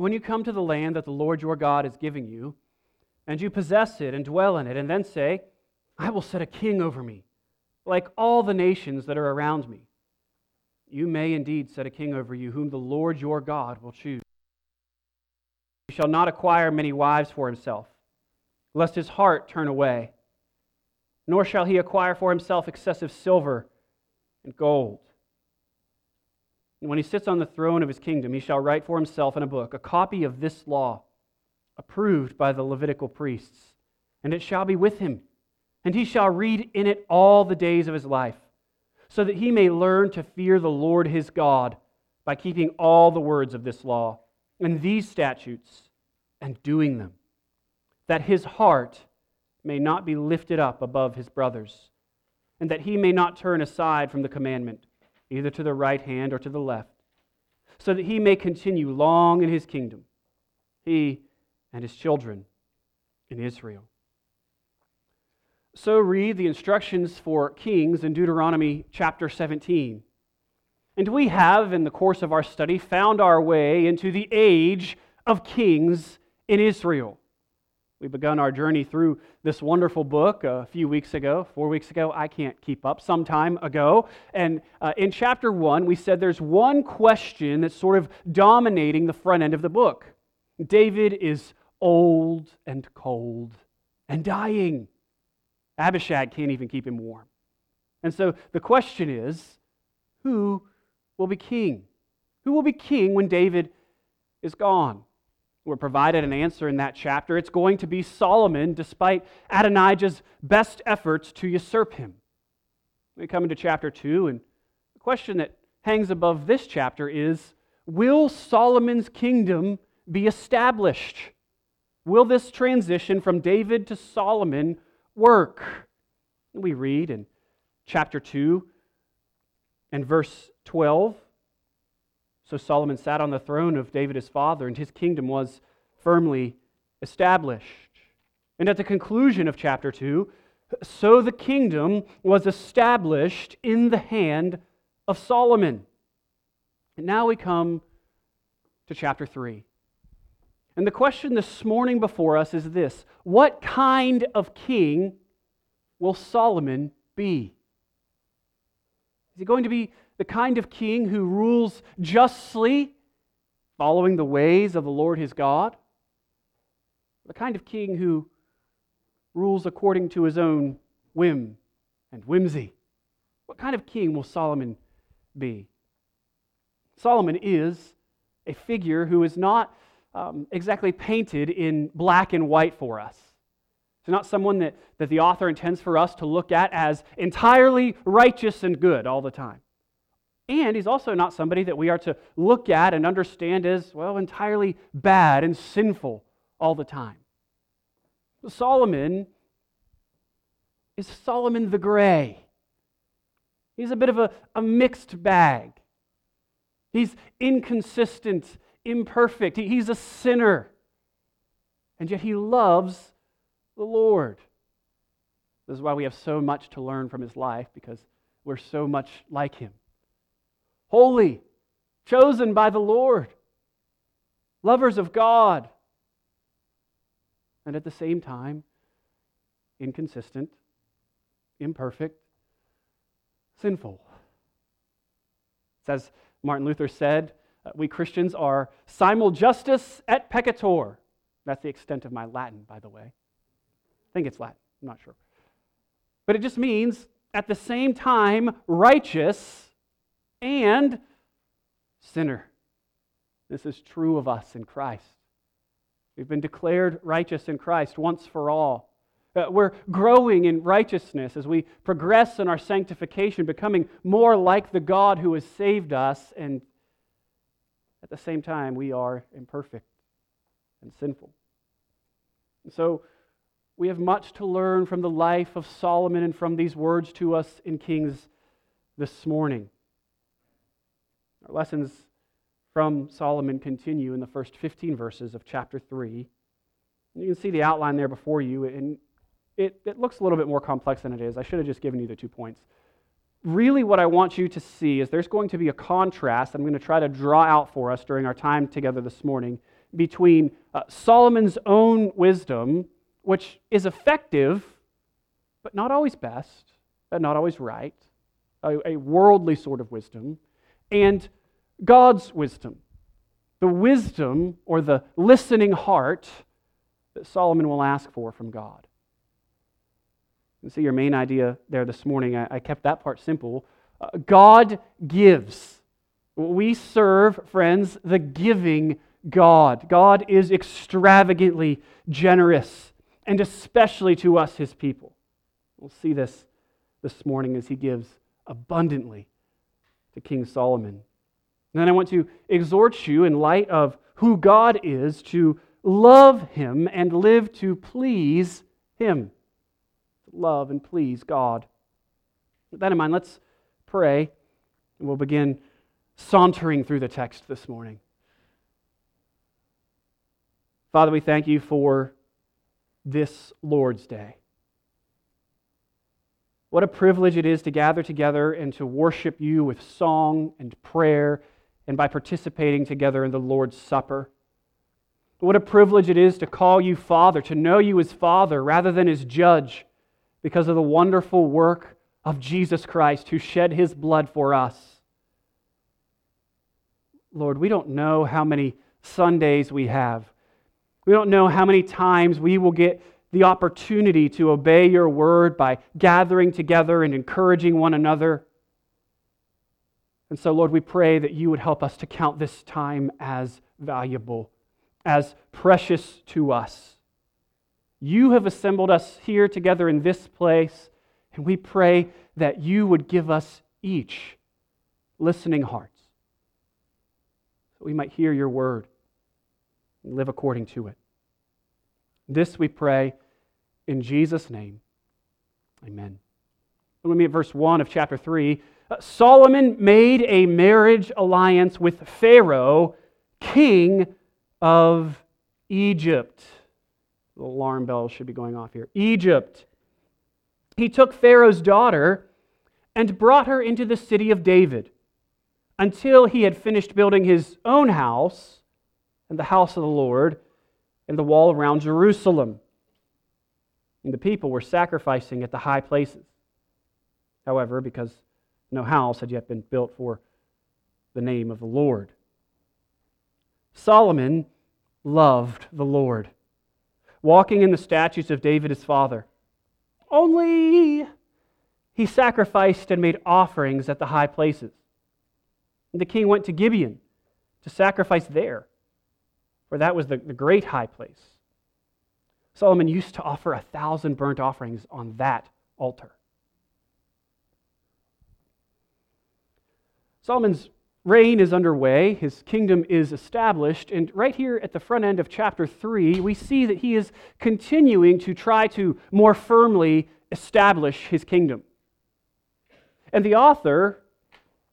when you come to the land that the Lord your God is giving you, and you possess it and dwell in it, and then say, I will set a king over me, like all the nations that are around me. You may indeed set a king over you, whom the Lord your God will choose. He shall not acquire many wives for himself, lest his heart turn away, nor shall he acquire for himself excessive silver and gold. When he sits on the throne of his kingdom, he shall write for himself in a book a copy of this law, approved by the Levitical priests, and it shall be with him, and he shall read in it all the days of his life, so that he may learn to fear the Lord his God by keeping all the words of this law and these statutes and doing them, that his heart may not be lifted up above his brothers, and that he may not turn aside from the commandment either to the right hand or to the left, so that he may continue long in his kingdom, he and his children in Israel. So read the instructions for kings in Deuteronomy chapter 17. And we have, in the course of our study, found our way into the age of kings in Israel. We've begun our journey through this wonderful book a few weeks ago, four weeks ago. I can't keep up, some time ago. And uh, in chapter one, we said there's one question that's sort of dominating the front end of the book. David is old and cold and dying. Abishag can't even keep him warm. And so the question is who will be king? Who will be king when David is gone? We're provided an answer in that chapter. It's going to be Solomon, despite Adonijah's best efforts to usurp him. We come into chapter 2, and the question that hangs above this chapter is Will Solomon's kingdom be established? Will this transition from David to Solomon work? We read in chapter 2 and verse 12 so Solomon sat on the throne of David his father, and his kingdom was firmly established. And at the conclusion of chapter 2, so the kingdom was established in the hand of Solomon. And now we come to chapter 3. And the question this morning before us is this What kind of king will Solomon be? Is he going to be the kind of king who rules justly, following the ways of the Lord his God, the kind of king who rules according to his own whim and whimsy. What kind of king will Solomon be? Solomon is a figure who is not um, exactly painted in black and white for us. It's not someone that, that the author intends for us to look at as entirely righteous and good all the time. And he's also not somebody that we are to look at and understand as, well, entirely bad and sinful all the time. Solomon is Solomon the Gray. He's a bit of a, a mixed bag. He's inconsistent, imperfect. He, he's a sinner. And yet he loves the Lord. This is why we have so much to learn from his life because we're so much like him holy, chosen by the Lord, lovers of God, and at the same time, inconsistent, imperfect, sinful. As Martin Luther said, uh, we Christians are simul justus et peccator. That's the extent of my Latin, by the way. I think it's Latin, I'm not sure. But it just means at the same time righteous and sinner. This is true of us in Christ. We've been declared righteous in Christ once for all. Uh, we're growing in righteousness as we progress in our sanctification, becoming more like the God who has saved us, and at the same time, we are imperfect and sinful. And so, we have much to learn from the life of Solomon and from these words to us in Kings this morning. Our lessons from Solomon continue in the first 15 verses of chapter 3. You can see the outline there before you, and it, it looks a little bit more complex than it is. I should have just given you the two points. Really, what I want you to see is there's going to be a contrast I'm going to try to draw out for us during our time together this morning between uh, Solomon's own wisdom, which is effective, but not always best, and not always right, a, a worldly sort of wisdom, and God's wisdom, the wisdom or the listening heart that Solomon will ask for from God. You see your main idea there this morning. I, kept that part simple. Uh, God gives. We serve, friends, the giving God. God is extravagantly generous, and especially to us, his people. We'll see this this morning as he gives abundantly to King Solomon. And then I want to exhort you, in light of who God is, to love him and live to please him. Love and please God. With that in mind, let's pray, and we'll begin sauntering through the text this morning. Father, we thank you for this Lord's Day. What a privilege it is to gather together and to worship you with song and prayer and by participating together in the Lord's Supper. What a privilege it is to call you Father, to know you as Father rather than as Judge, because of the wonderful work of Jesus Christ who shed his blood for us. Lord, we don't know how many Sundays we have. We don't know how many times we will get the opportunity to obey your word by gathering together and encouraging one another. And so, Lord, we pray that you would help us to count this time as valuable, as precious to us. You have assembled us here together in this place, and we pray that you would give us each listening hearts, that we might hear your word and live according to it. This we pray in Jesus' name. Amen. Let me at verse 1 of chapter 3. Solomon made a marriage alliance with Pharaoh, king of Egypt. The alarm bell should be going off here. Egypt. He took Pharaoh's daughter and brought her into the city of David until he had finished building his own house and the house of the Lord and the wall around Jerusalem. And the people were sacrificing at the high places. However, because no house had yet been built for the name of the Lord. Solomon loved the Lord, walking in the statutes of David his father. Only he sacrificed and made offerings at the high places. And the king went to Gibeon to sacrifice there, for that was the, the great high place. Solomon used to offer a thousand burnt offerings on that altar. Solomon's reign is underway, his kingdom is established, and right here at the front end of chapter 3, we see that he is continuing to try to more firmly establish his kingdom. And the author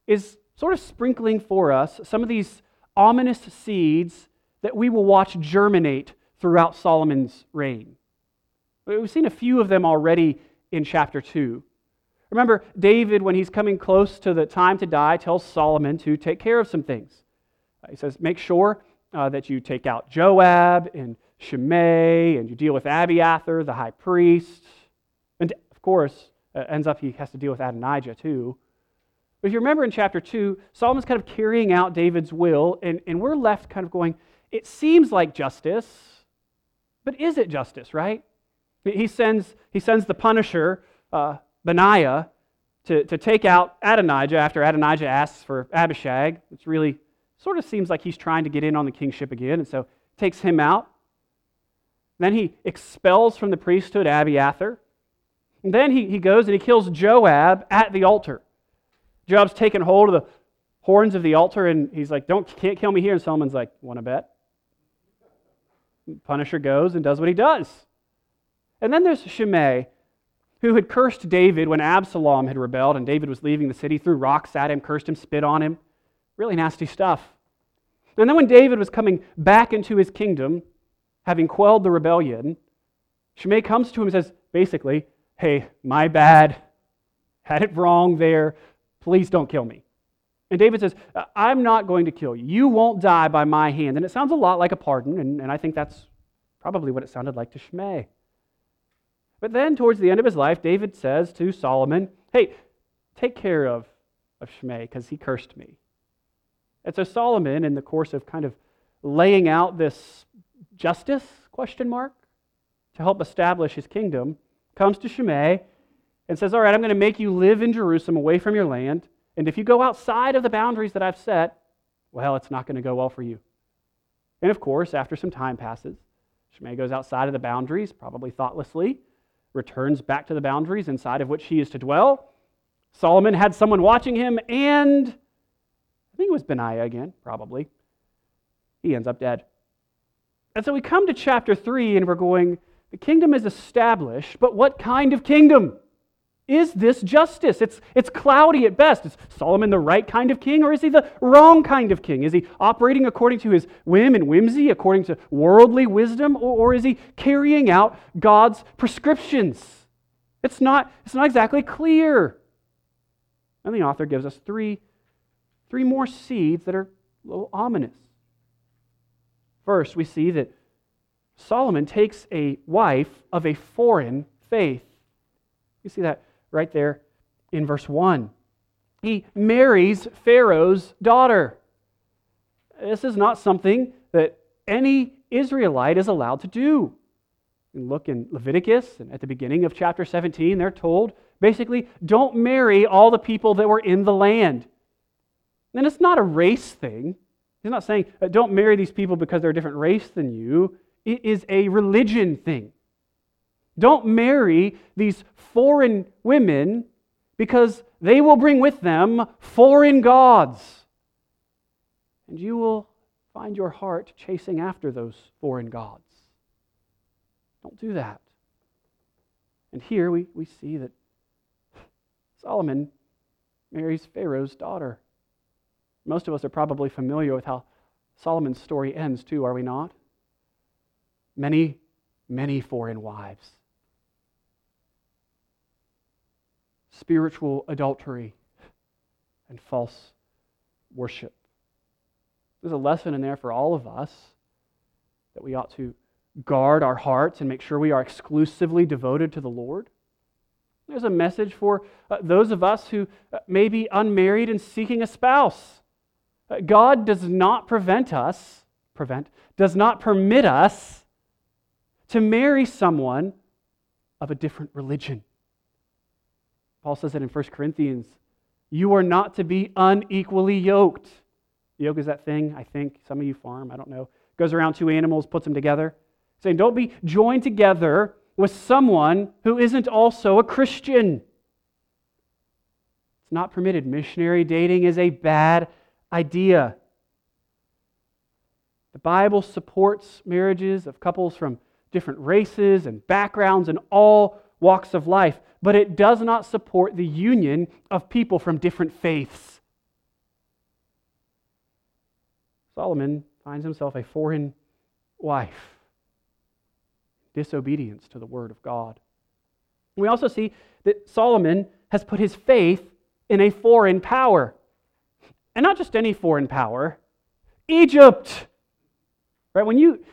is sort of sprinkling for us some of these ominous seeds that we will watch germinate throughout Solomon's reign. We've seen a few of them already in chapter 2. Remember, David, when he's coming close to the time to die, tells Solomon to take care of some things. Uh, he says, Make sure uh, that you take out Joab and Shimei, and you deal with Abiathar, the high priest. And of course, uh, ends up he has to deal with Adonijah too. But if you remember in chapter 2, Solomon's kind of carrying out David's will, and, and we're left kind of going, it seems like justice, but is it justice, right? He sends, he sends the punisher, uh, Benaiah, to, to take out Adonijah after Adonijah asks for Abishag, which really sort of seems like he's trying to get in on the kingship again, and so takes him out. Then he expels from the priesthood Abiathar. And then he, he goes and he kills Joab at the altar. Joab's taken hold of the horns of the altar, and he's like, Don't can't kill me here. And Solomon's like, Wanna bet? Punisher goes and does what he does. And then there's Shimei, who had cursed David when Absalom had rebelled and David was leaving the city, threw rocks at him, cursed him, spit on him. Really nasty stuff. And then when David was coming back into his kingdom, having quelled the rebellion, Shimei comes to him and says, basically, hey, my bad. Had it wrong there. Please don't kill me. And David says, uh, I'm not going to kill you. You won't die by my hand. And it sounds a lot like a pardon, and, and I think that's probably what it sounded like to Shimei. But then, towards the end of his life, David says to Solomon, Hey, take care of, of Shimei because he cursed me. And so Solomon, in the course of kind of laying out this justice question mark to help establish his kingdom, comes to Shimei and says, All right, I'm going to make you live in Jerusalem away from your land. And if you go outside of the boundaries that I've set, well, it's not going to go well for you. And of course, after some time passes, Shimei goes outside of the boundaries, probably thoughtlessly, returns back to the boundaries inside of which he is to dwell. Solomon had someone watching him, and I think it was Benaiah again, probably. He ends up dead. And so we come to chapter 3, and we're going, the kingdom is established, but what kind of kingdom? Is this justice? It's, it's cloudy at best. Is Solomon the right kind of king, or is he the wrong kind of king? Is he operating according to his whim and whimsy, according to worldly wisdom, or, or is he carrying out God's prescriptions? It's not, it's not exactly clear. And the author gives us three, three more seeds that are a little ominous. First, we see that Solomon takes a wife of a foreign faith. You see that right there in verse 1. He marries Pharaoh's daughter. This is not something that any Israelite is allowed to do. And look in Leviticus, and at the beginning of chapter 17, they're told basically, don't marry all the people that were in the land. And it's not a race thing. He's not saying, uh, don't marry these people because they're a different race than you. It is a religion thing. Don't marry these foreign women because they will bring with them foreign gods. And you will find your heart chasing after those foreign gods. Don't do that. And here we, we see that Solomon marries Pharaoh's daughter. Most of us are probably familiar with how Solomon's story ends, too, are we not? Many, many foreign wives. Spiritual adultery, and false worship. There's a lesson in there for all of us that we ought to guard our hearts and make sure we are exclusively devoted to the Lord. There's a message for uh, those of us who uh, may be unmarried and seeking a spouse. Uh, God does not prevent us, prevent, does not permit us to marry someone of a different religion. Paul says it in 1 Corinthians. You are not to be unequally yoked. Yoke is that thing, I think, some of you farm, I don't know. Goes around two animals, puts them together. Saying, don't be joined together with someone who isn't also a Christian. It's not permitted. Missionary dating is a bad idea. The Bible supports marriages of couples from different races and backgrounds and all walks of life, but it does not support the union of people from different faiths. Solomon finds himself a foreign wife, disobedience to the word of God. We also see that Solomon has put his faith in a foreign power. And not just any foreign power, Egypt. Right? When you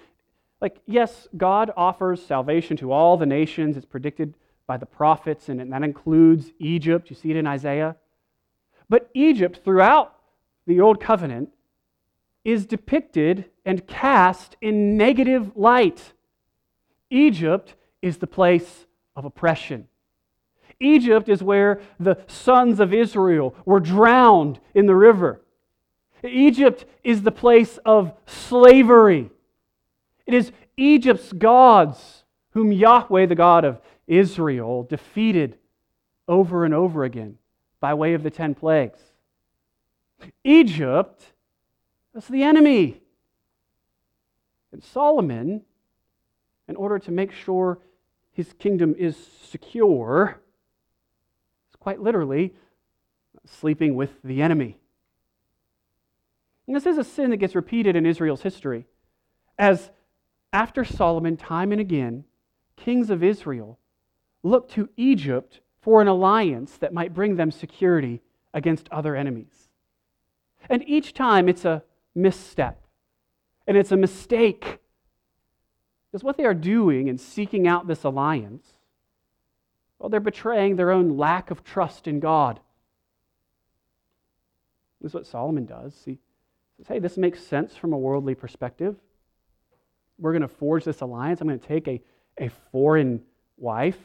like, yes, God offers salvation to all the nations. It's predicted by the prophets, and that includes Egypt. You see it in Isaiah. But Egypt, throughout the Old Covenant, is depicted and cast in negative light. Egypt is the place of oppression. Egypt is where the sons of Israel were drowned in the river. Egypt is the place of slavery. It is Egypt's gods whom Yahweh, the God of Israel, defeated over and over again by way of the ten plagues. Egypt was the enemy. And Solomon, in order to make sure his kingdom is secure, is quite literally sleeping with the enemy. And this is a sin that gets repeated in Israel's history as after Solomon, time and again, kings of Israel looked to Egypt for an alliance that might bring them security against other enemies. And each time it's a misstep and it's a mistake. Because what they are doing in seeking out this alliance, well, they're betraying their own lack of trust in God. This is what Solomon does. He says, hey, this makes sense from a worldly perspective. We're going to forge this alliance. I'm going to take a, a foreign wife.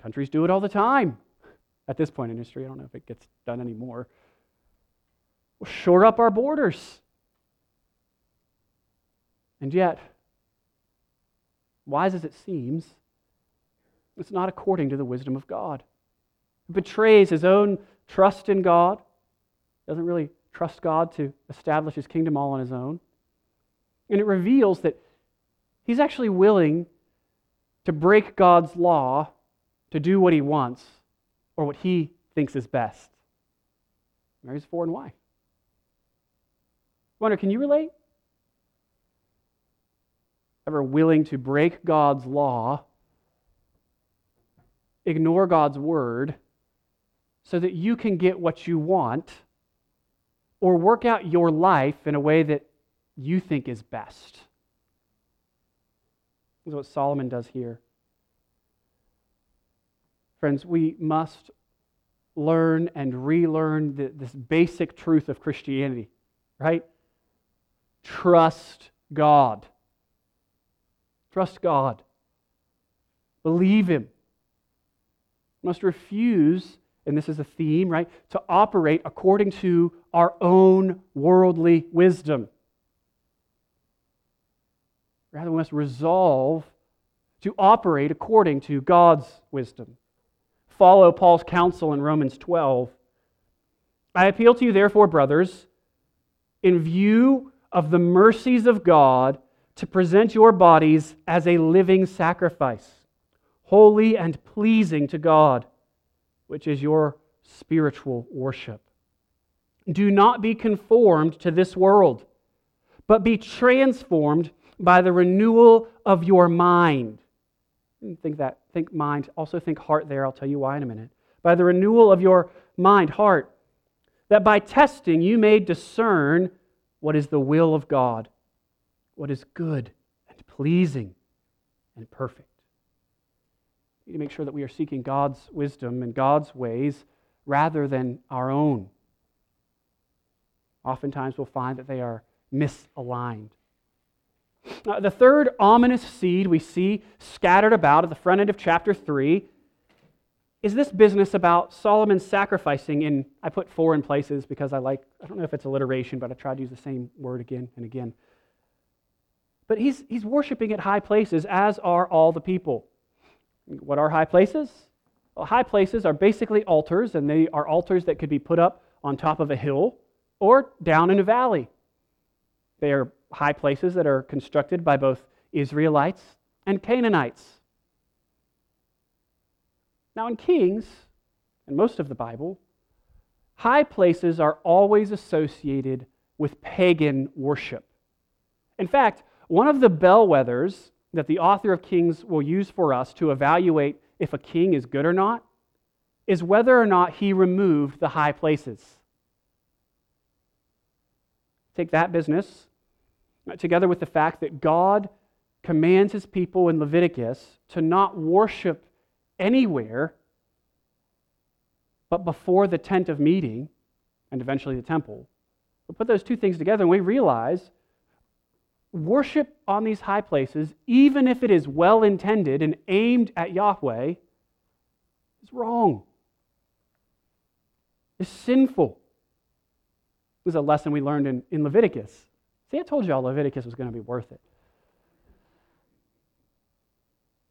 Countries do it all the time. At this point in history, I don't know if it gets done anymore. We'll shore up our borders. And yet, wise as it seems, it's not according to the wisdom of God. It betrays his own trust in God, doesn't really trust God to establish his kingdom all on his own. And it reveals that he's actually willing to break God's law to do what he wants or what he thinks is best. Mary's a foreign wife. Wonder, can you relate? Ever willing to break God's law, ignore God's word, so that you can get what you want, or work out your life in a way that you think is best? This is what Solomon does here. Friends, we must learn and relearn the, this basic truth of Christianity, right? Trust God. Trust God. Believe Him. must refuse, and this is a theme, right, to operate according to our own worldly wisdom. Rather, we must resolve to operate according to God's wisdom follow Paul's counsel in Romans 12. I appeal to you, therefore, brothers, in view of the mercies of God, to present your bodies as a living sacrifice, holy and pleasing to God, which is your spiritual worship. Do not be conformed to this world, but be transformed by the renewal of your mind Think that, think mind. Also think heart there. I'll tell you why in a minute. By the renewal of your mind, heart, that by testing you may discern what is the will of God, what is good and pleasing and perfect. We need to make sure that we are seeking God's wisdom and God's ways rather than our own. Oftentimes we'll find that they are misaligned. Uh, the third ominous seed we see scattered about at the front end of chapter 3 is this business about Solomon sacrificing in, I put four in places because I like, I don't know if it's alliteration, but I tried to use the same word again and again. But he's, he's worshiping at high places, as are all the people. What are high places? Well, high places are basically altars, and they are altars that could be put up on top of a hill or down in a valley. They are high places that are constructed by both Israelites and Canaanites. Now, in Kings, and most of the Bible, high places are always associated with pagan worship. In fact, one of the bellwethers that the author of Kings will use for us to evaluate if a king is good or not is whether or not he removed the high places. Take that business uh, together with the fact that God commands his people in Leviticus to not worship anywhere but before the tent of meeting and eventually the temple. We put those two things together and we realize worship on these high places, even if it is well intended and aimed at Yahweh, is wrong. It's sinful. This is a lesson we learned in, in Leviticus. See, I told y'all Leviticus was going to be worth it.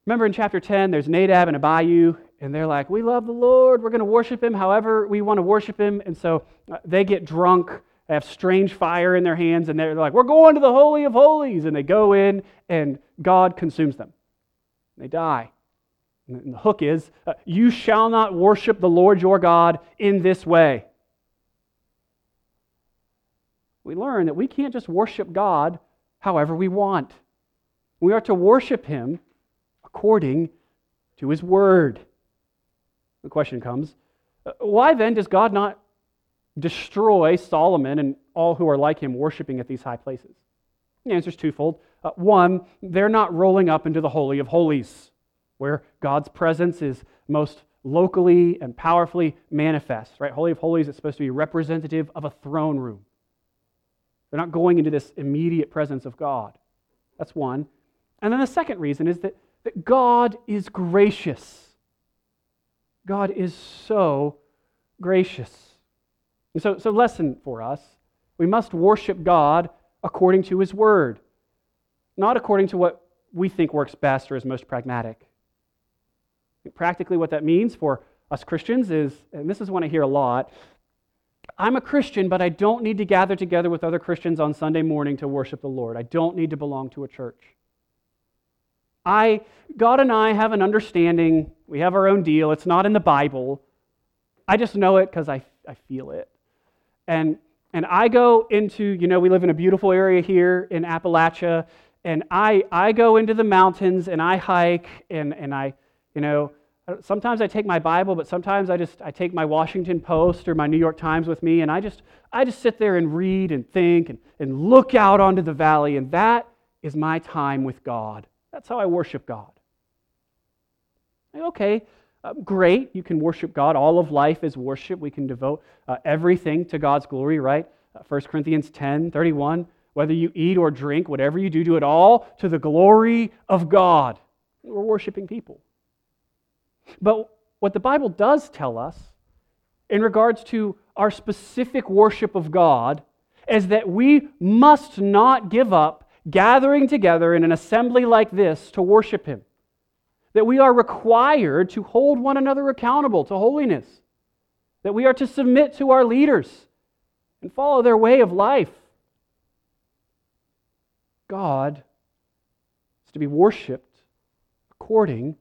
Remember in chapter 10, there's Nadab and Abihu, and they're like, We love the Lord. We're going to worship him however we want to worship him. And so uh, they get drunk, they have strange fire in their hands, and they're like, We're going to the Holy of Holies. And they go in, and God consumes them. They die. And the hook is, uh, You shall not worship the Lord your God in this way we learn that we can't just worship God however we want. We are to worship Him according to His Word. The question comes Why then does God not destroy Solomon and all who are like him worshiping at these high places? The answer is twofold. Uh, one, they're not rolling up into the Holy of Holies, where God's presence is most locally and powerfully manifest, right? Holy of Holies is supposed to be representative of a throne room. They're not going into this immediate presence of God. That's one. And then the second reason is that, that God is gracious. God is so gracious. And so, so, lesson for us we must worship God according to His Word, not according to what we think works best or is most pragmatic. Practically, what that means for us Christians is, and this is one I hear a lot I'm a Christian, but I don't need to gather together with other Christians on Sunday morning to worship the Lord. I don't need to belong to a church. I, God and I have an understanding. We have our own deal. It's not in the Bible. I just know it because I, I feel it. And, and I go into, you know, we live in a beautiful area here in Appalachia, and I, I go into the mountains and I hike and, and I, you know, sometimes I take my Bible, but sometimes I just I take my Washington Post or my New York Times with me, and I just I just sit there and read and think and, and look out onto the valley, and that is my time with God. That's how I worship God. Okay, uh, great. You can worship God. All of life is worship. We can devote uh, everything to God's glory, right? Uh, 1 Corinthians 10 31. Whether you eat or drink, whatever you do, do it all to the glory of God. We're worshiping people. But what the Bible does tell us in regards to our specific worship of God is that we must not give up gathering together in an assembly like this to worship Him. That we are required to hold one another accountable to holiness. That we are to submit to our leaders and follow their way of life. God is to be worshiped according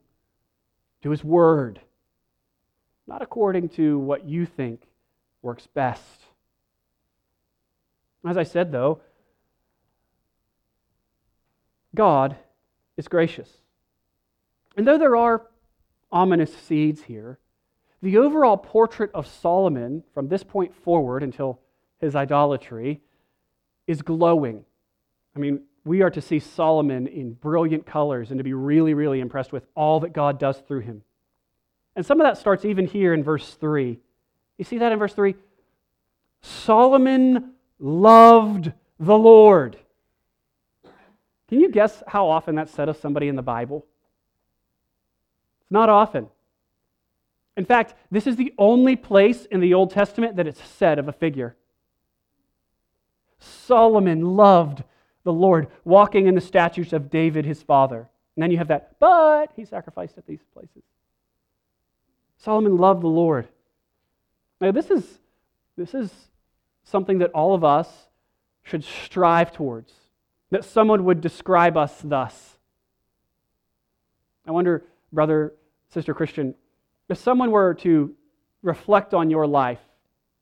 to His Word, not according to what you think works best. As I said, though, God is gracious. And though there are ominous seeds here, the overall portrait of Solomon from this point forward until his idolatry is glowing. I mean, we are to see Solomon in brilliant colors and to be really, really impressed with all that God does through him. And some of that starts even here in verse 3. You see that in verse 3? Solomon loved the Lord. Can you guess how often that's said of somebody in the Bible? It's not often. In fact, this is the only place in the Old Testament that it's said of a figure. Solomon loved the Lord, walking in the statutes of David his father. And then you have that, but he sacrificed at these places. Solomon loved the Lord. Now, this is, this is something that all of us should strive towards, that someone would describe us thus. I wonder, brother, sister Christian, if someone were to reflect on your life,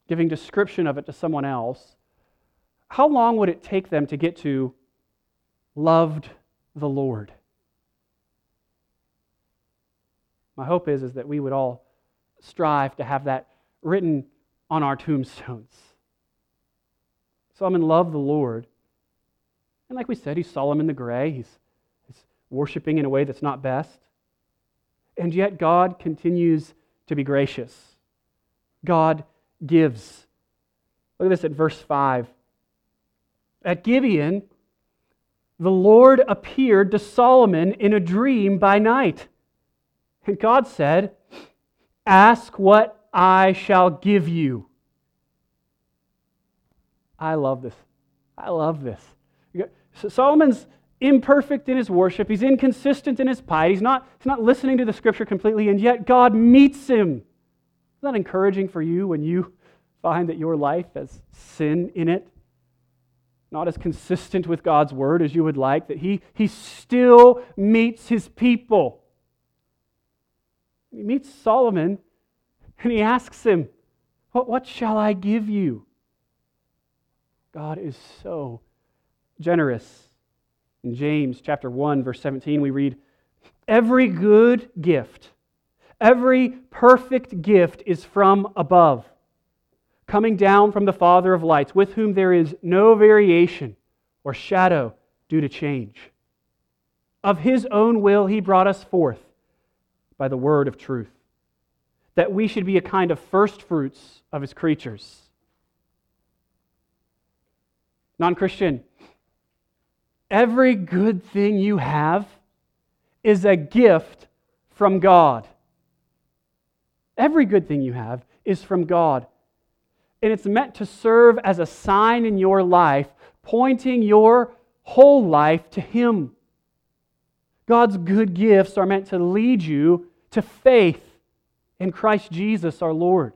giving description of it to someone else, how long would it take them to get to loved the Lord? My hope is, is that we would all strive to have that written on our tombstones. So I'm Solomon loved the Lord. And like we said, he's Solomon the Gray. He's, he's worshiping in a way that's not best. And yet, God continues to be gracious. God gives. Look at this at verse 5. At Gibeon, the Lord appeared to Solomon in a dream by night. And God said, Ask what I shall give you. I love this. I love this. So Solomon's imperfect in his worship. He's inconsistent in his piety. He's not, he's not listening to the scripture completely, and yet God meets him. Isn't that encouraging for you when you find that your life has sin in it? Not as consistent with God's word as you would like, that he, he still meets his people. He meets Solomon and he asks him, What, what shall I give you? God is so generous. In James chapter 1, verse 17, we read, Every good gift Every perfect gift is from above, coming down from the Father of lights, with whom there is no variation or shadow due to change. Of his own will, he brought us forth by the word of truth, that we should be a kind of first fruits of his creatures. Non Christian, every good thing you have is a gift from God. Every good thing you have is from God. And it's meant to serve as a sign in your life, pointing your whole life to Him. God's good gifts are meant to lead you to faith in Christ Jesus our Lord.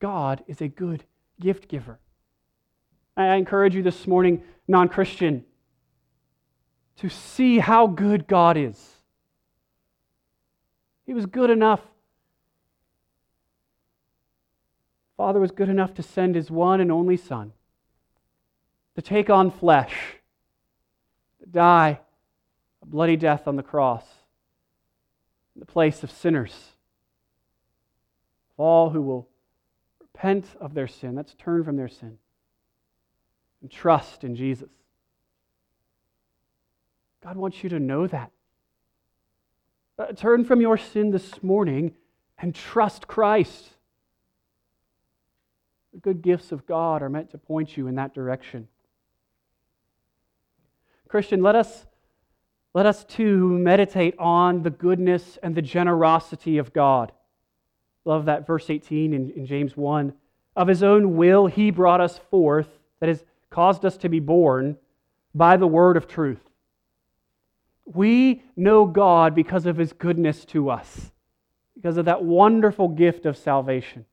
God is a good gift giver. I encourage you this morning, non Christian, to see how good God is. He was good enough. Father was good enough to send his one and only Son to take on flesh, to die a bloody death on the cross in the place of sinners, all who will repent of their sin, that's turn from their sin, and trust in Jesus. God wants you to know that. Uh, turn from your sin this morning and trust Christ. The good gifts of God are meant to point you in that direction. Christian, let us, let us too meditate on the goodness and the generosity of God. Love that verse 18 in, in James 1. Of his own will, he brought us forth, that has caused us to be born by the word of truth we know God because of his goodness to us, because of that wonderful gift of salvation.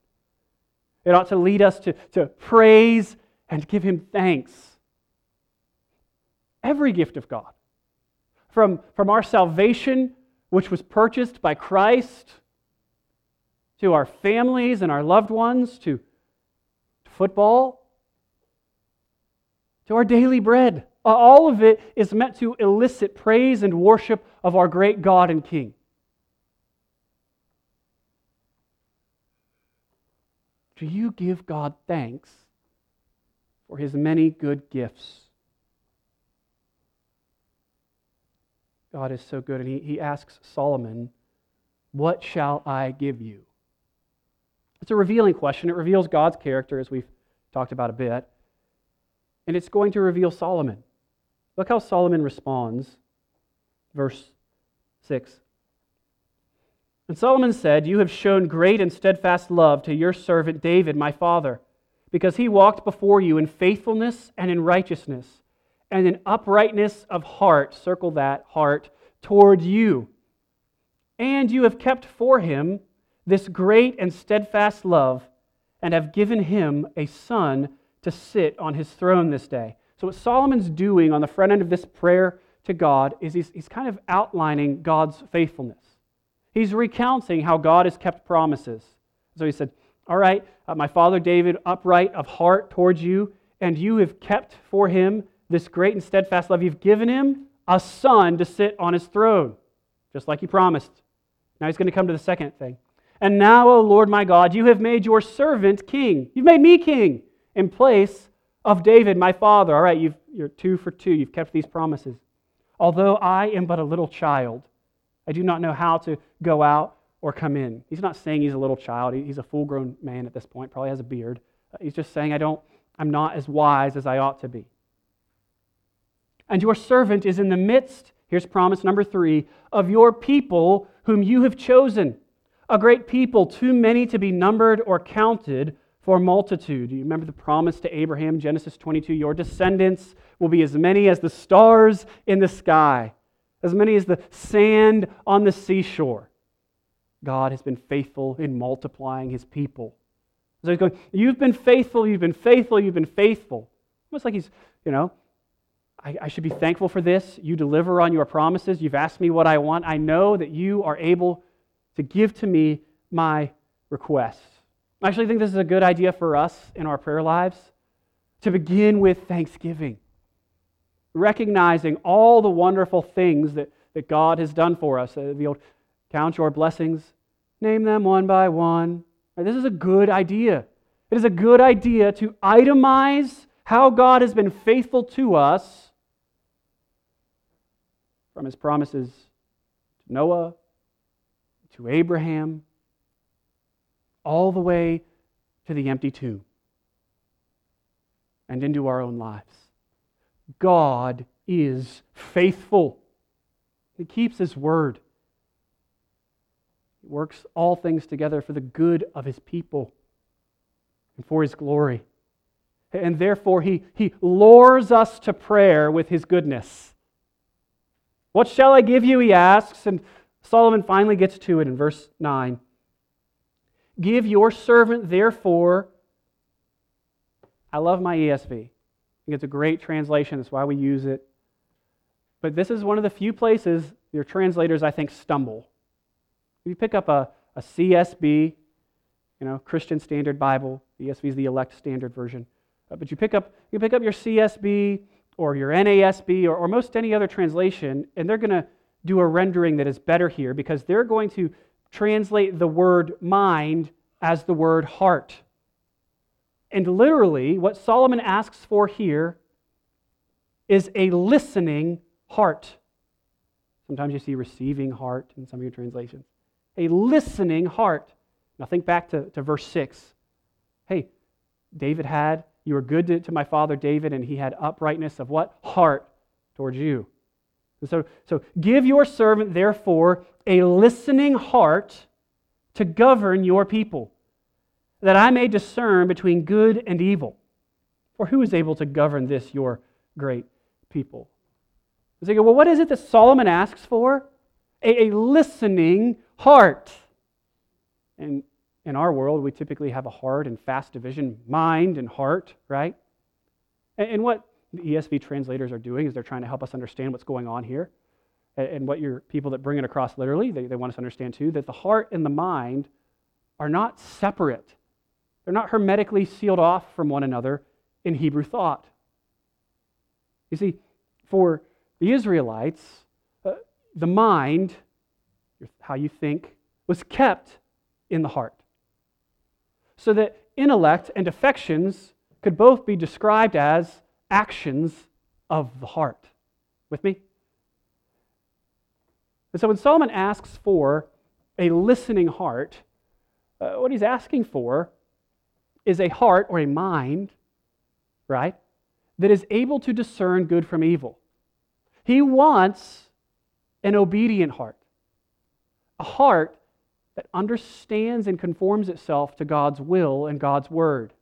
It ought to lead us to, to praise and give him thanks. Every gift of God, from, from our salvation, which was purchased by Christ, to our families and our loved ones, to, to football, to our daily bread. All of it is meant to elicit praise and worship of our great God and King. Do you give God thanks for his many good gifts? God is so good. And he, he asks Solomon, What shall I give you? It's a revealing question. It reveals God's character, as we've talked about a bit. And it's going to reveal Solomon. Look how Solomon responds. Verse 6. And Solomon said, You have shown great and steadfast love to your servant David, my father, because he walked before you in faithfulness and in righteousness and in uprightness of heart, circle that heart, toward you. And you have kept for him this great and steadfast love, and have given him a son to sit on his throne this day. So, what Solomon's doing on the front end of this prayer to God is he's, he's kind of outlining God's faithfulness. He's recounting how God has kept promises. So he said, All right, uh, my father David, upright of heart towards you, and you have kept for him this great and steadfast love. You've given him a son to sit on his throne, just like he promised. Now he's going to come to the second thing. And now, O Lord my God, you have made your servant king. You've made me king in place of David, my father. All right, you've, you're two for two. You've kept these promises. Although I am but a little child, I do not know how to go out or come in. He's not saying he's a little child. He's a full grown man at this point, probably has a beard. Uh, he's just saying, I don't, I'm not as wise as I ought to be. And your servant is in the midst, here's promise number three, of your people whom you have chosen. A great people, too many to be numbered or counted for multitude. You remember the promise to Abraham, Genesis 22 Your descendants will be as many as the stars in the sky, as many as the sand on the seashore. God has been faithful in multiplying his people. So he's going, You've been faithful, you've been faithful, you've been faithful. Almost like he's, you know, I, I should be thankful for this. You deliver on your promises. You've asked me what I want. I know that you are able to give to me my request. I actually think this is a good idea for us in our prayer lives to begin with thanksgiving, recognizing all the wonderful things that, that God has done for us. Uh, the old Count your blessings, name them one by one. This is a good idea. It is a good idea to itemize how God has been faithful to us from his promises to Noah, to Abraham, all the way to the empty tomb and into our own lives. God is faithful. He keeps his word. He works all things together for the good of his people and for his glory. And therefore, he, he lures us to prayer with his goodness. What shall I give you? He asks. And Solomon finally gets to it in verse 9. Give your servant, therefore, I love my ESV. Think it's a great translation. That's why we use it. But this is one of the few places your translators, I think, stumble. If you pick up a, a CSB, you know, Christian Standard Bible, the ESV is the elect standard version. Uh, but you pick up you pick up your CSB or your NASB or, or most any other translation, and they're going to do a rendering that is better here because they're going to translate the word mind as the word heart. And literally, what Solomon asks for here is a listening heart. Sometimes you see receiving heart in some of your translations. A listening heart. Now think back to, to verse 6. Hey, David had, you were good to, to my father David, and he had uprightness of what? Heart towards you. And so, so give your servant, therefore, a listening heart to govern your people that I may discern between good and evil. For who is able to govern this, your great people? So go, well, what is it that Solomon asks for? A, a listening heart. And in our world, we typically have a hard and fast division mind and heart, right? And, and what the ESV translators are doing is they're trying to help us understand what's going on here. And, and what your people that bring it across literally, they, they want us to understand too, that the heart and the mind are not separate. They're not hermetically sealed off from one another in Hebrew thought. You see, for the Israelites, uh, the mind, how you think, was kept in the heart. So that intellect and affections could both be described as actions of the heart. With me? And so when Solomon asks for a listening heart, uh, what he's asking for is a heart or a mind, right, that is able to discern good from evil. He wants an obedient heart, a heart that understands and conforms itself to God's will and God's word.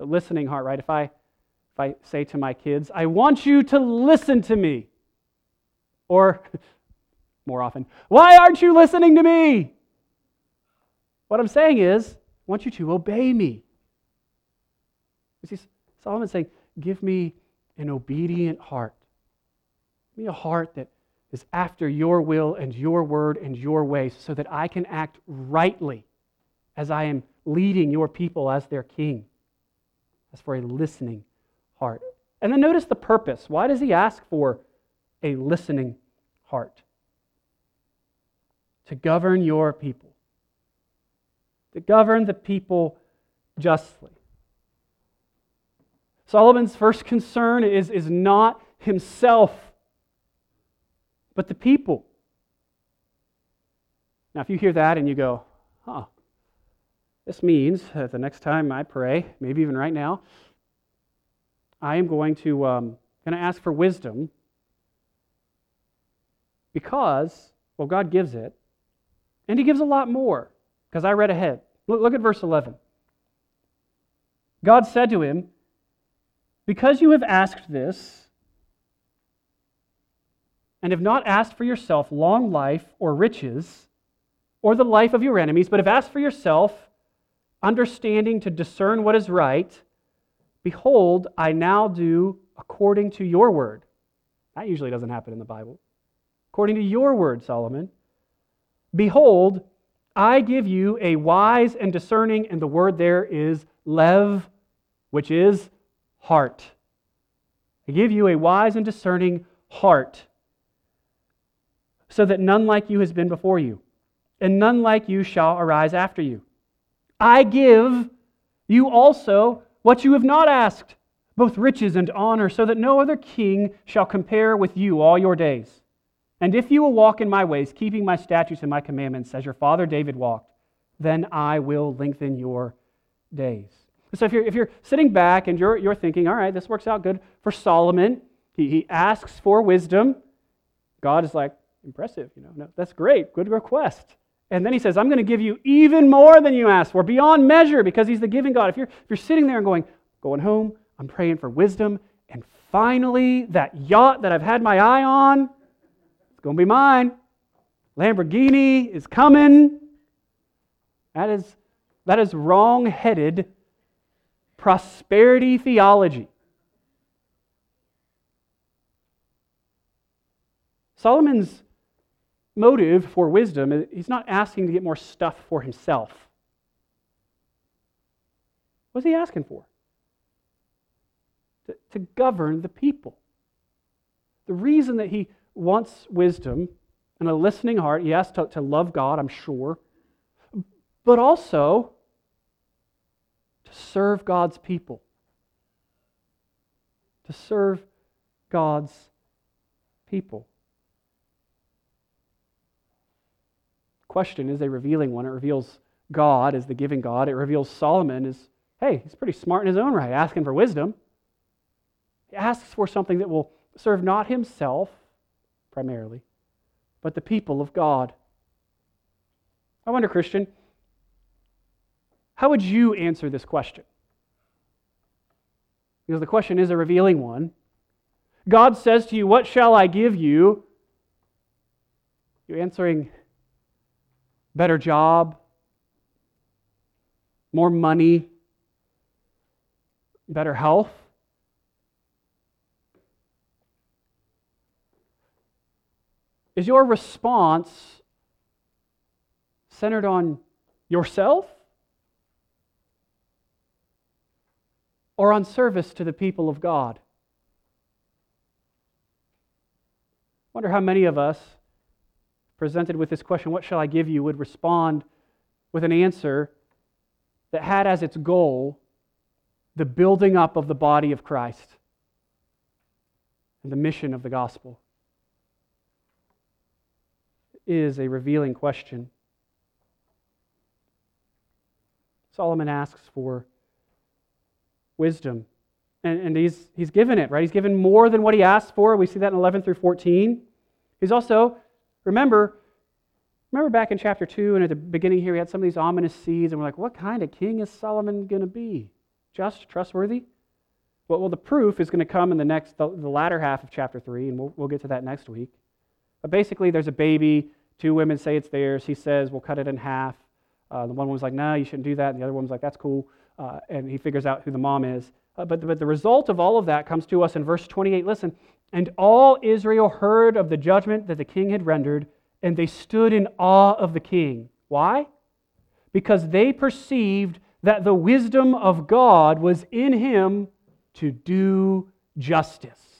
A listening heart, right? If I if I say to my kids, I want you to listen to me. Or more often, why aren't you listening to me? What I'm saying is, I want you to obey me. You see, Solomon's saying, Give me an obedient heart. Give me a heart that is after your will and your word and your ways so that I can act rightly as I am leading your people as their king. As for a listening heart. And then notice the purpose. Why does he ask for a listening heart? To govern your people to govern the people justly. Solomon's first concern is, is not himself, but the people. Now, if you hear that and you go, huh, this means that the next time I pray, maybe even right now, I am going to, um, going to ask for wisdom because, well, God gives it, and He gives a lot more. Because I read ahead. Look, at verse 11. God said to him, Because you have asked this, and have not asked for yourself long life or riches, or the life of your enemies, but have asked for yourself understanding to discern what is right, behold, I now do according to your word. That usually doesn't happen in the Bible. According to your word, Solomon. Behold, I give you a wise and discerning, and the word there is lev, which is heart. I give you a wise and discerning heart, so that none like you has been before you, and none like you shall arise after you. I give you also what you have not asked, both riches and honor, so that no other king shall compare with you all your days. And if you will walk in my ways, keeping my statutes and my commandments, as your father David walked, then I will lengthen your days. So if you're, if you're sitting back and you're, you're thinking, all right, this works out good for Solomon, he, he asks for wisdom. God is like, impressive, you know, no, that's great, good request. And then he says, I'm going to give you even more than you asked for, beyond measure, because he's the giving God. If you're, if you're sitting there and going, going home, I'm praying for wisdom, and finally, that yacht that I've had my eye on, going to be mine. Lamborghini is coming. That is, that is wrong headed prosperity theology. Solomon's motive for wisdom, he's not asking to get more stuff for himself. What's he asking for? To, to govern the people. The reason that he wants wisdom and a listening heart, he has to, to love God, I'm sure, but also to serve God's people. To serve God's people. Question is a revealing one. It reveals God as the giving God. It reveals Solomon as, hey, he's pretty smart in his own right, asking for wisdom. He asks for something that will serve not himself primarily, but the people of God. I wonder, Christian, how would you answer this question? Because the question is a revealing one. God says to you, What shall I give you? You're answering, Better job, more money, better health. Is your response centered on yourself or on service to the people of God? Wonder how many of us, presented with this question, What shall I give you? would respond with an answer that had as its goal the building up of the body of Christ and the mission of the gospel. Is a revealing question. Solomon asks for wisdom. And, and he's, he's given it, right? He's given more than what he asked for. We see that in 11 through 14. He's also, remember, remember back in chapter 2 and at the beginning here, we had some of these ominous seeds, and we're like, what kind of king is Solomon going to be? Just, trustworthy? Well, well, the proof is going to come in the next, the, the latter half of chapter 3, and we'll, we'll get to that next week. But basically, there's a baby. Two women say it's theirs. He says, we'll cut it in half. Uh, the one woman's like, no, you shouldn't do that. And the other woman's like, that's cool uh, and he figures out who the mom is. Uh, but, but the result of all of that comes to us in verse 28. Listen, and all Israel heard of the judgment that the king had rendered, and they stood in awe of the king. Why? Because they perceived that the wisdom of God was in him to do justice.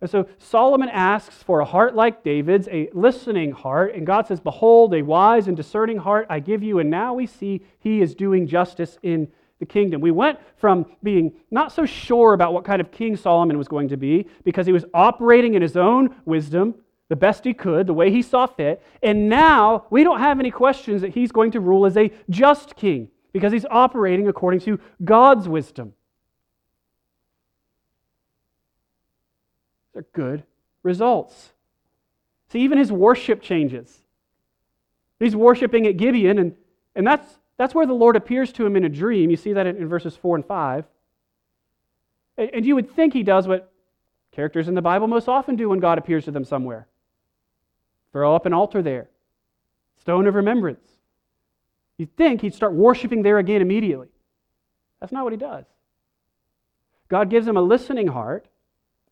And so Solomon asks for a heart like David's, a listening heart, and God says, Behold, a wise and discerning heart I give you. And now we see he is doing justice in the kingdom. We went from being not so sure about what kind of king Solomon was going to be because he was operating in his own wisdom the best he could, the way he saw fit. And now we don't have any questions that he's going to rule as a just king because he's operating according to God's wisdom. They're good results. See, even his worship changes. He's worshiping at Gibeon, and, and that's, that's where the Lord appears to him in a dream. You see that in, in verses 4 and 5. And, and you would think he does what characters in the Bible most often do when God appears to them somewhere throw up an altar there, stone of remembrance. You'd think he'd start worshiping there again immediately. That's not what he does. God gives him a listening heart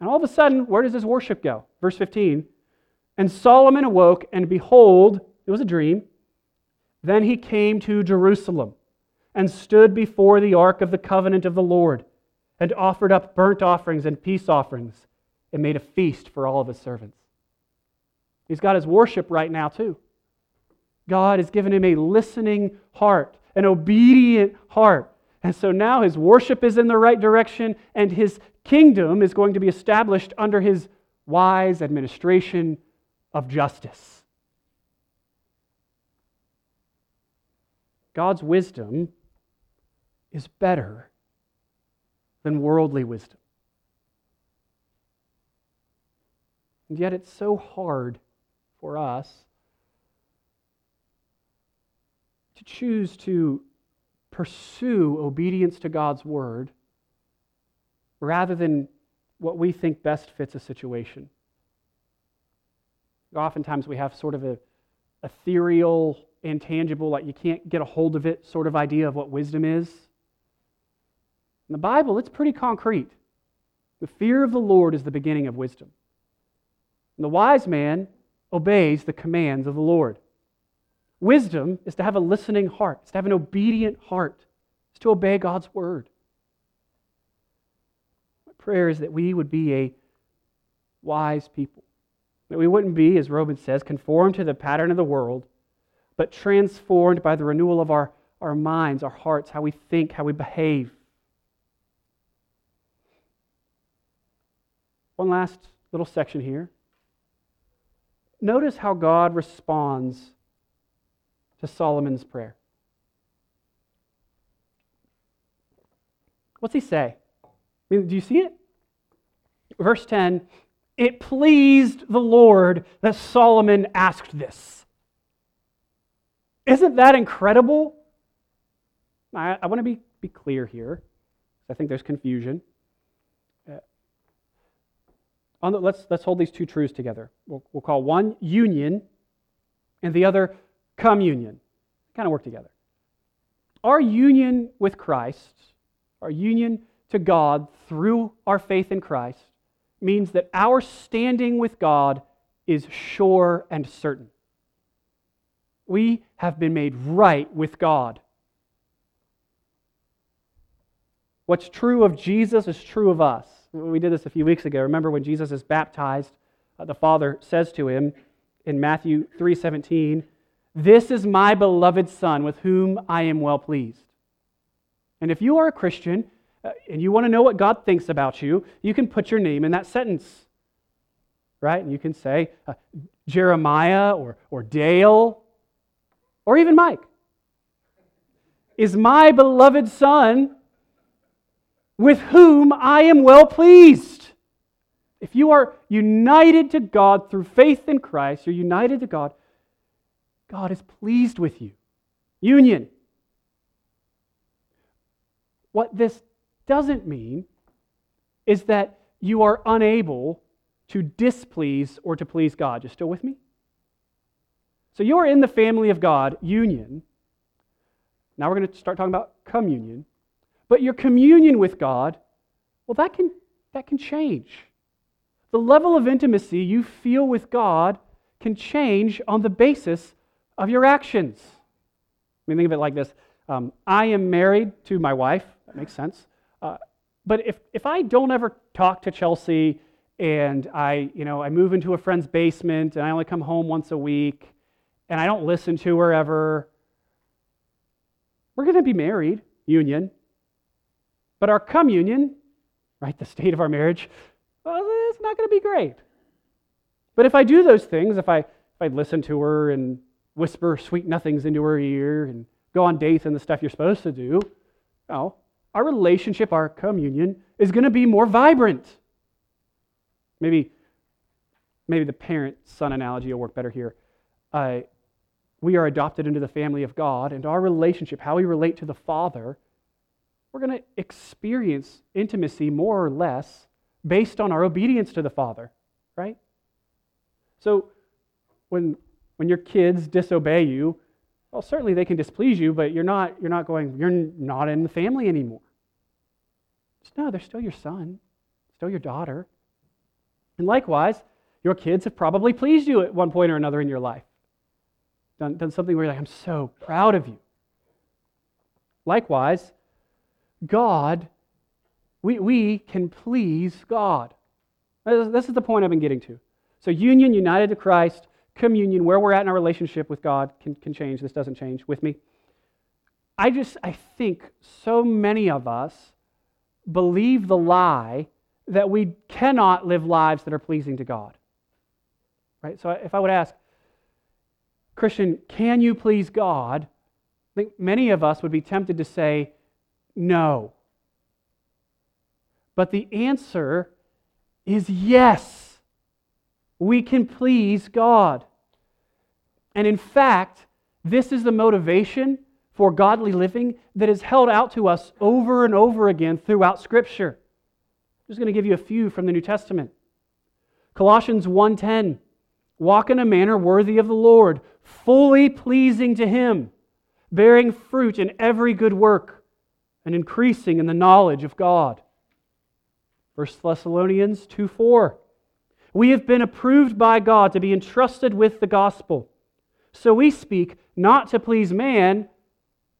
and all of a sudden, where does his worship go? Verse 15. And Solomon awoke, and behold, it was a dream. Then he came to Jerusalem and stood before the ark of the covenant of the Lord and offered up burnt offerings and peace offerings and made a feast for all of his servants. He's got his worship right now, too. God has given him a listening heart, an obedient heart. And so now his worship is in the right direction, and his kingdom is going to be established under his wise administration of justice. God's wisdom is better than worldly wisdom. And yet it's so hard for us to choose to pursue obedience to God's word rather than what we think best fits a situation. Oftentimes we have sort of a ethereal, intangible, like you can't get a hold of it sort of idea of what wisdom is. In the Bible, it's pretty concrete. The fear of the Lord is the beginning of wisdom. And the wise man obeys the commands of the Lord. Wisdom is to have a listening heart, it's to have an obedient heart, it's to obey God's word. My prayer is that we would be a wise people, that we wouldn't be, as Romans says, conformed to the pattern of the world, but transformed by the renewal of our, our minds, our hearts, how we think, how we behave. One last little section here. Notice how God responds to Solomon's prayer. What's he say? I mean, do you see it? Verse 10 It pleased the Lord that Solomon asked this. Isn't that incredible? I, I want to be, be clear here. I think there's confusion. Uh, the, let's, let's hold these two truths together. We'll, we'll call one union and the other communion. Kind of work together. Our union with Christ, our union to God through our faith in Christ, means that our standing with God is sure and certain. We have been made right with God. What's true of Jesus is true of us. We did this a few weeks ago. Remember when Jesus is baptized, uh, the Father says to him in Matthew 3:17, this is my beloved Son with whom I am well pleased. And if you are a Christian uh, and you want to know what God thinks about you, you can put your name in that sentence. Right? And you can say uh, Jeremiah or, or Dale or even Mike is my beloved Son with whom I am well pleased. If you are united to God through faith in Christ, you're united to God, God is pleased with you. Union. What this doesn't mean is that you are unable to displease or to please God. You still with me? So you are in the family of God, union. Now we're going to start talking about communion. But your communion with God, well, that can, that can change. The level of intimacy you feel with God can change on the basis of your actions. I mean, think of it like this um, I am married to my wife. That makes sense. Uh, but if, if I don't ever talk to Chelsea and I, you know, I move into a friend's basement and I only come home once a week and I don't listen to her ever, we're going to be married, union. But our communion, right, the state of our marriage, well, it's not going to be great. But if I do those things, if I, if I listen to her and whisper sweet nothings into her ear and go on dates and the stuff you're supposed to do. No, our relationship, our communion, is going to be more vibrant. Maybe, maybe the parent son analogy will work better here. Uh, we are adopted into the family of God, and our relationship, how we relate to the Father, we're going to experience intimacy more or less based on our obedience to the Father, right? So when when your kids disobey you, well, certainly they can displease you, but you're not, you're not going, you're not in the family anymore. no, they're still your son, still your daughter. And likewise, your kids have probably pleased you at one point or another in your life. Done, done something where you're like, I'm so proud of you. Likewise, God, we, we can please God. This is the point I've been getting to. So, union, united to Christ, communion, where we're at in our relationship with God can, can change. This doesn't change with me. I just, I think so many of us believe the lie that we cannot live lives that are pleasing to God. Right? So if I would ask, Christian, can you please God? I think many of us would be tempted to say, no. But the answer is yes. We can please God. And in fact, this is the motivation for godly living that is held out to us over and over again throughout Scripture. I'm just going to give you a few from the New Testament. Colossians 1:10 Walk in a manner worthy of the Lord, fully pleasing to him, bearing fruit in every good work and increasing in the knowledge of God. 1 Thessalonians 2 4. We have been approved by God to be entrusted with the gospel. So we speak not to please man,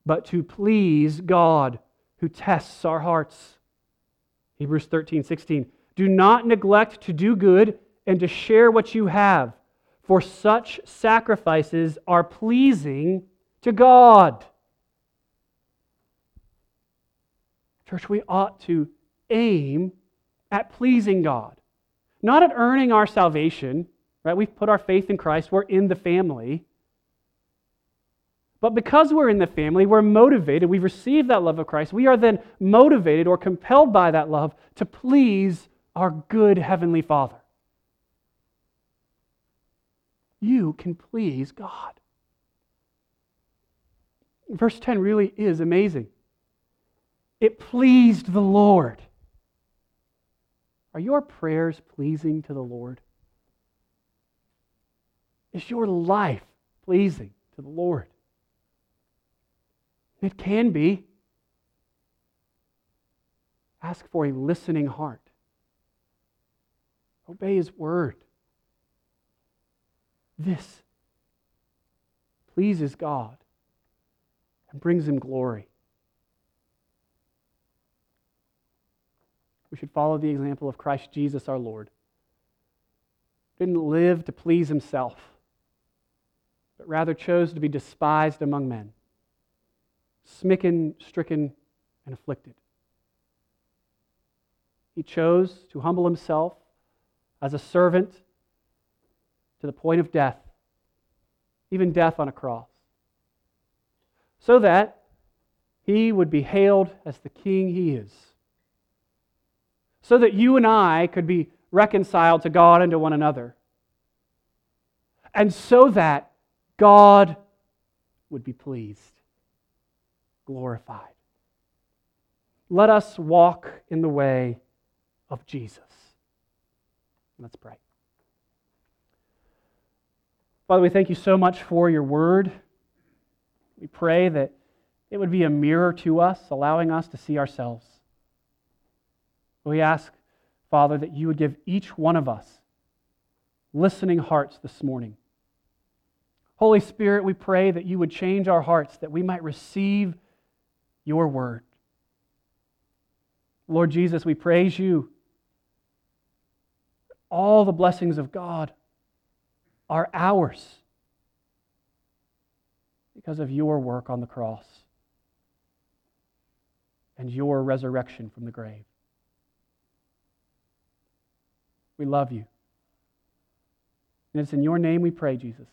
but to please God who tests our hearts. Hebrews 13 16. Do not neglect to do good and to share what you have for such sacrifices are pleasing to God. Church, we ought to aim at pleasing God, not at earning our salvation, right? We've put our faith in Christ, we're in the family. But because we're in the family, we're motivated, we've received that love of Christ, we are then motivated or compelled by that love to please our good Heavenly Father you can please God. Verse 10 really is amazing. It pleased the Lord. Are your prayers pleasing to the Lord? Is your life pleasing to the Lord? It can be. Ask for a listening heart. Obey His word. This pleases God and brings him glory. We should follow the example of Christ Jesus our Lord. Didn't live to please himself, but rather chose to be despised among men, smitten, stricken, and afflicted. He chose to humble himself as a servant to the point of death, even death on a cross, so that he would be hailed as the king he is, so that you and I could be reconciled to God and to one another, and so that God would be pleased, glorified. Let us walk in the way of Jesus. Let's pray. Father, we thank you so much for your word. We pray that it would be a mirror to us, allowing us to see ourselves. We ask, Father, that you would give each one of us listening hearts this morning. Holy Spirit, we pray that you would change our hearts, that we might receive your word. Lord Jesus, we praise you. All the blessings of God are ours because of your work on the cross and your resurrection from the grave. We love you. And it's in your name we pray, Jesus.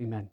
Amen.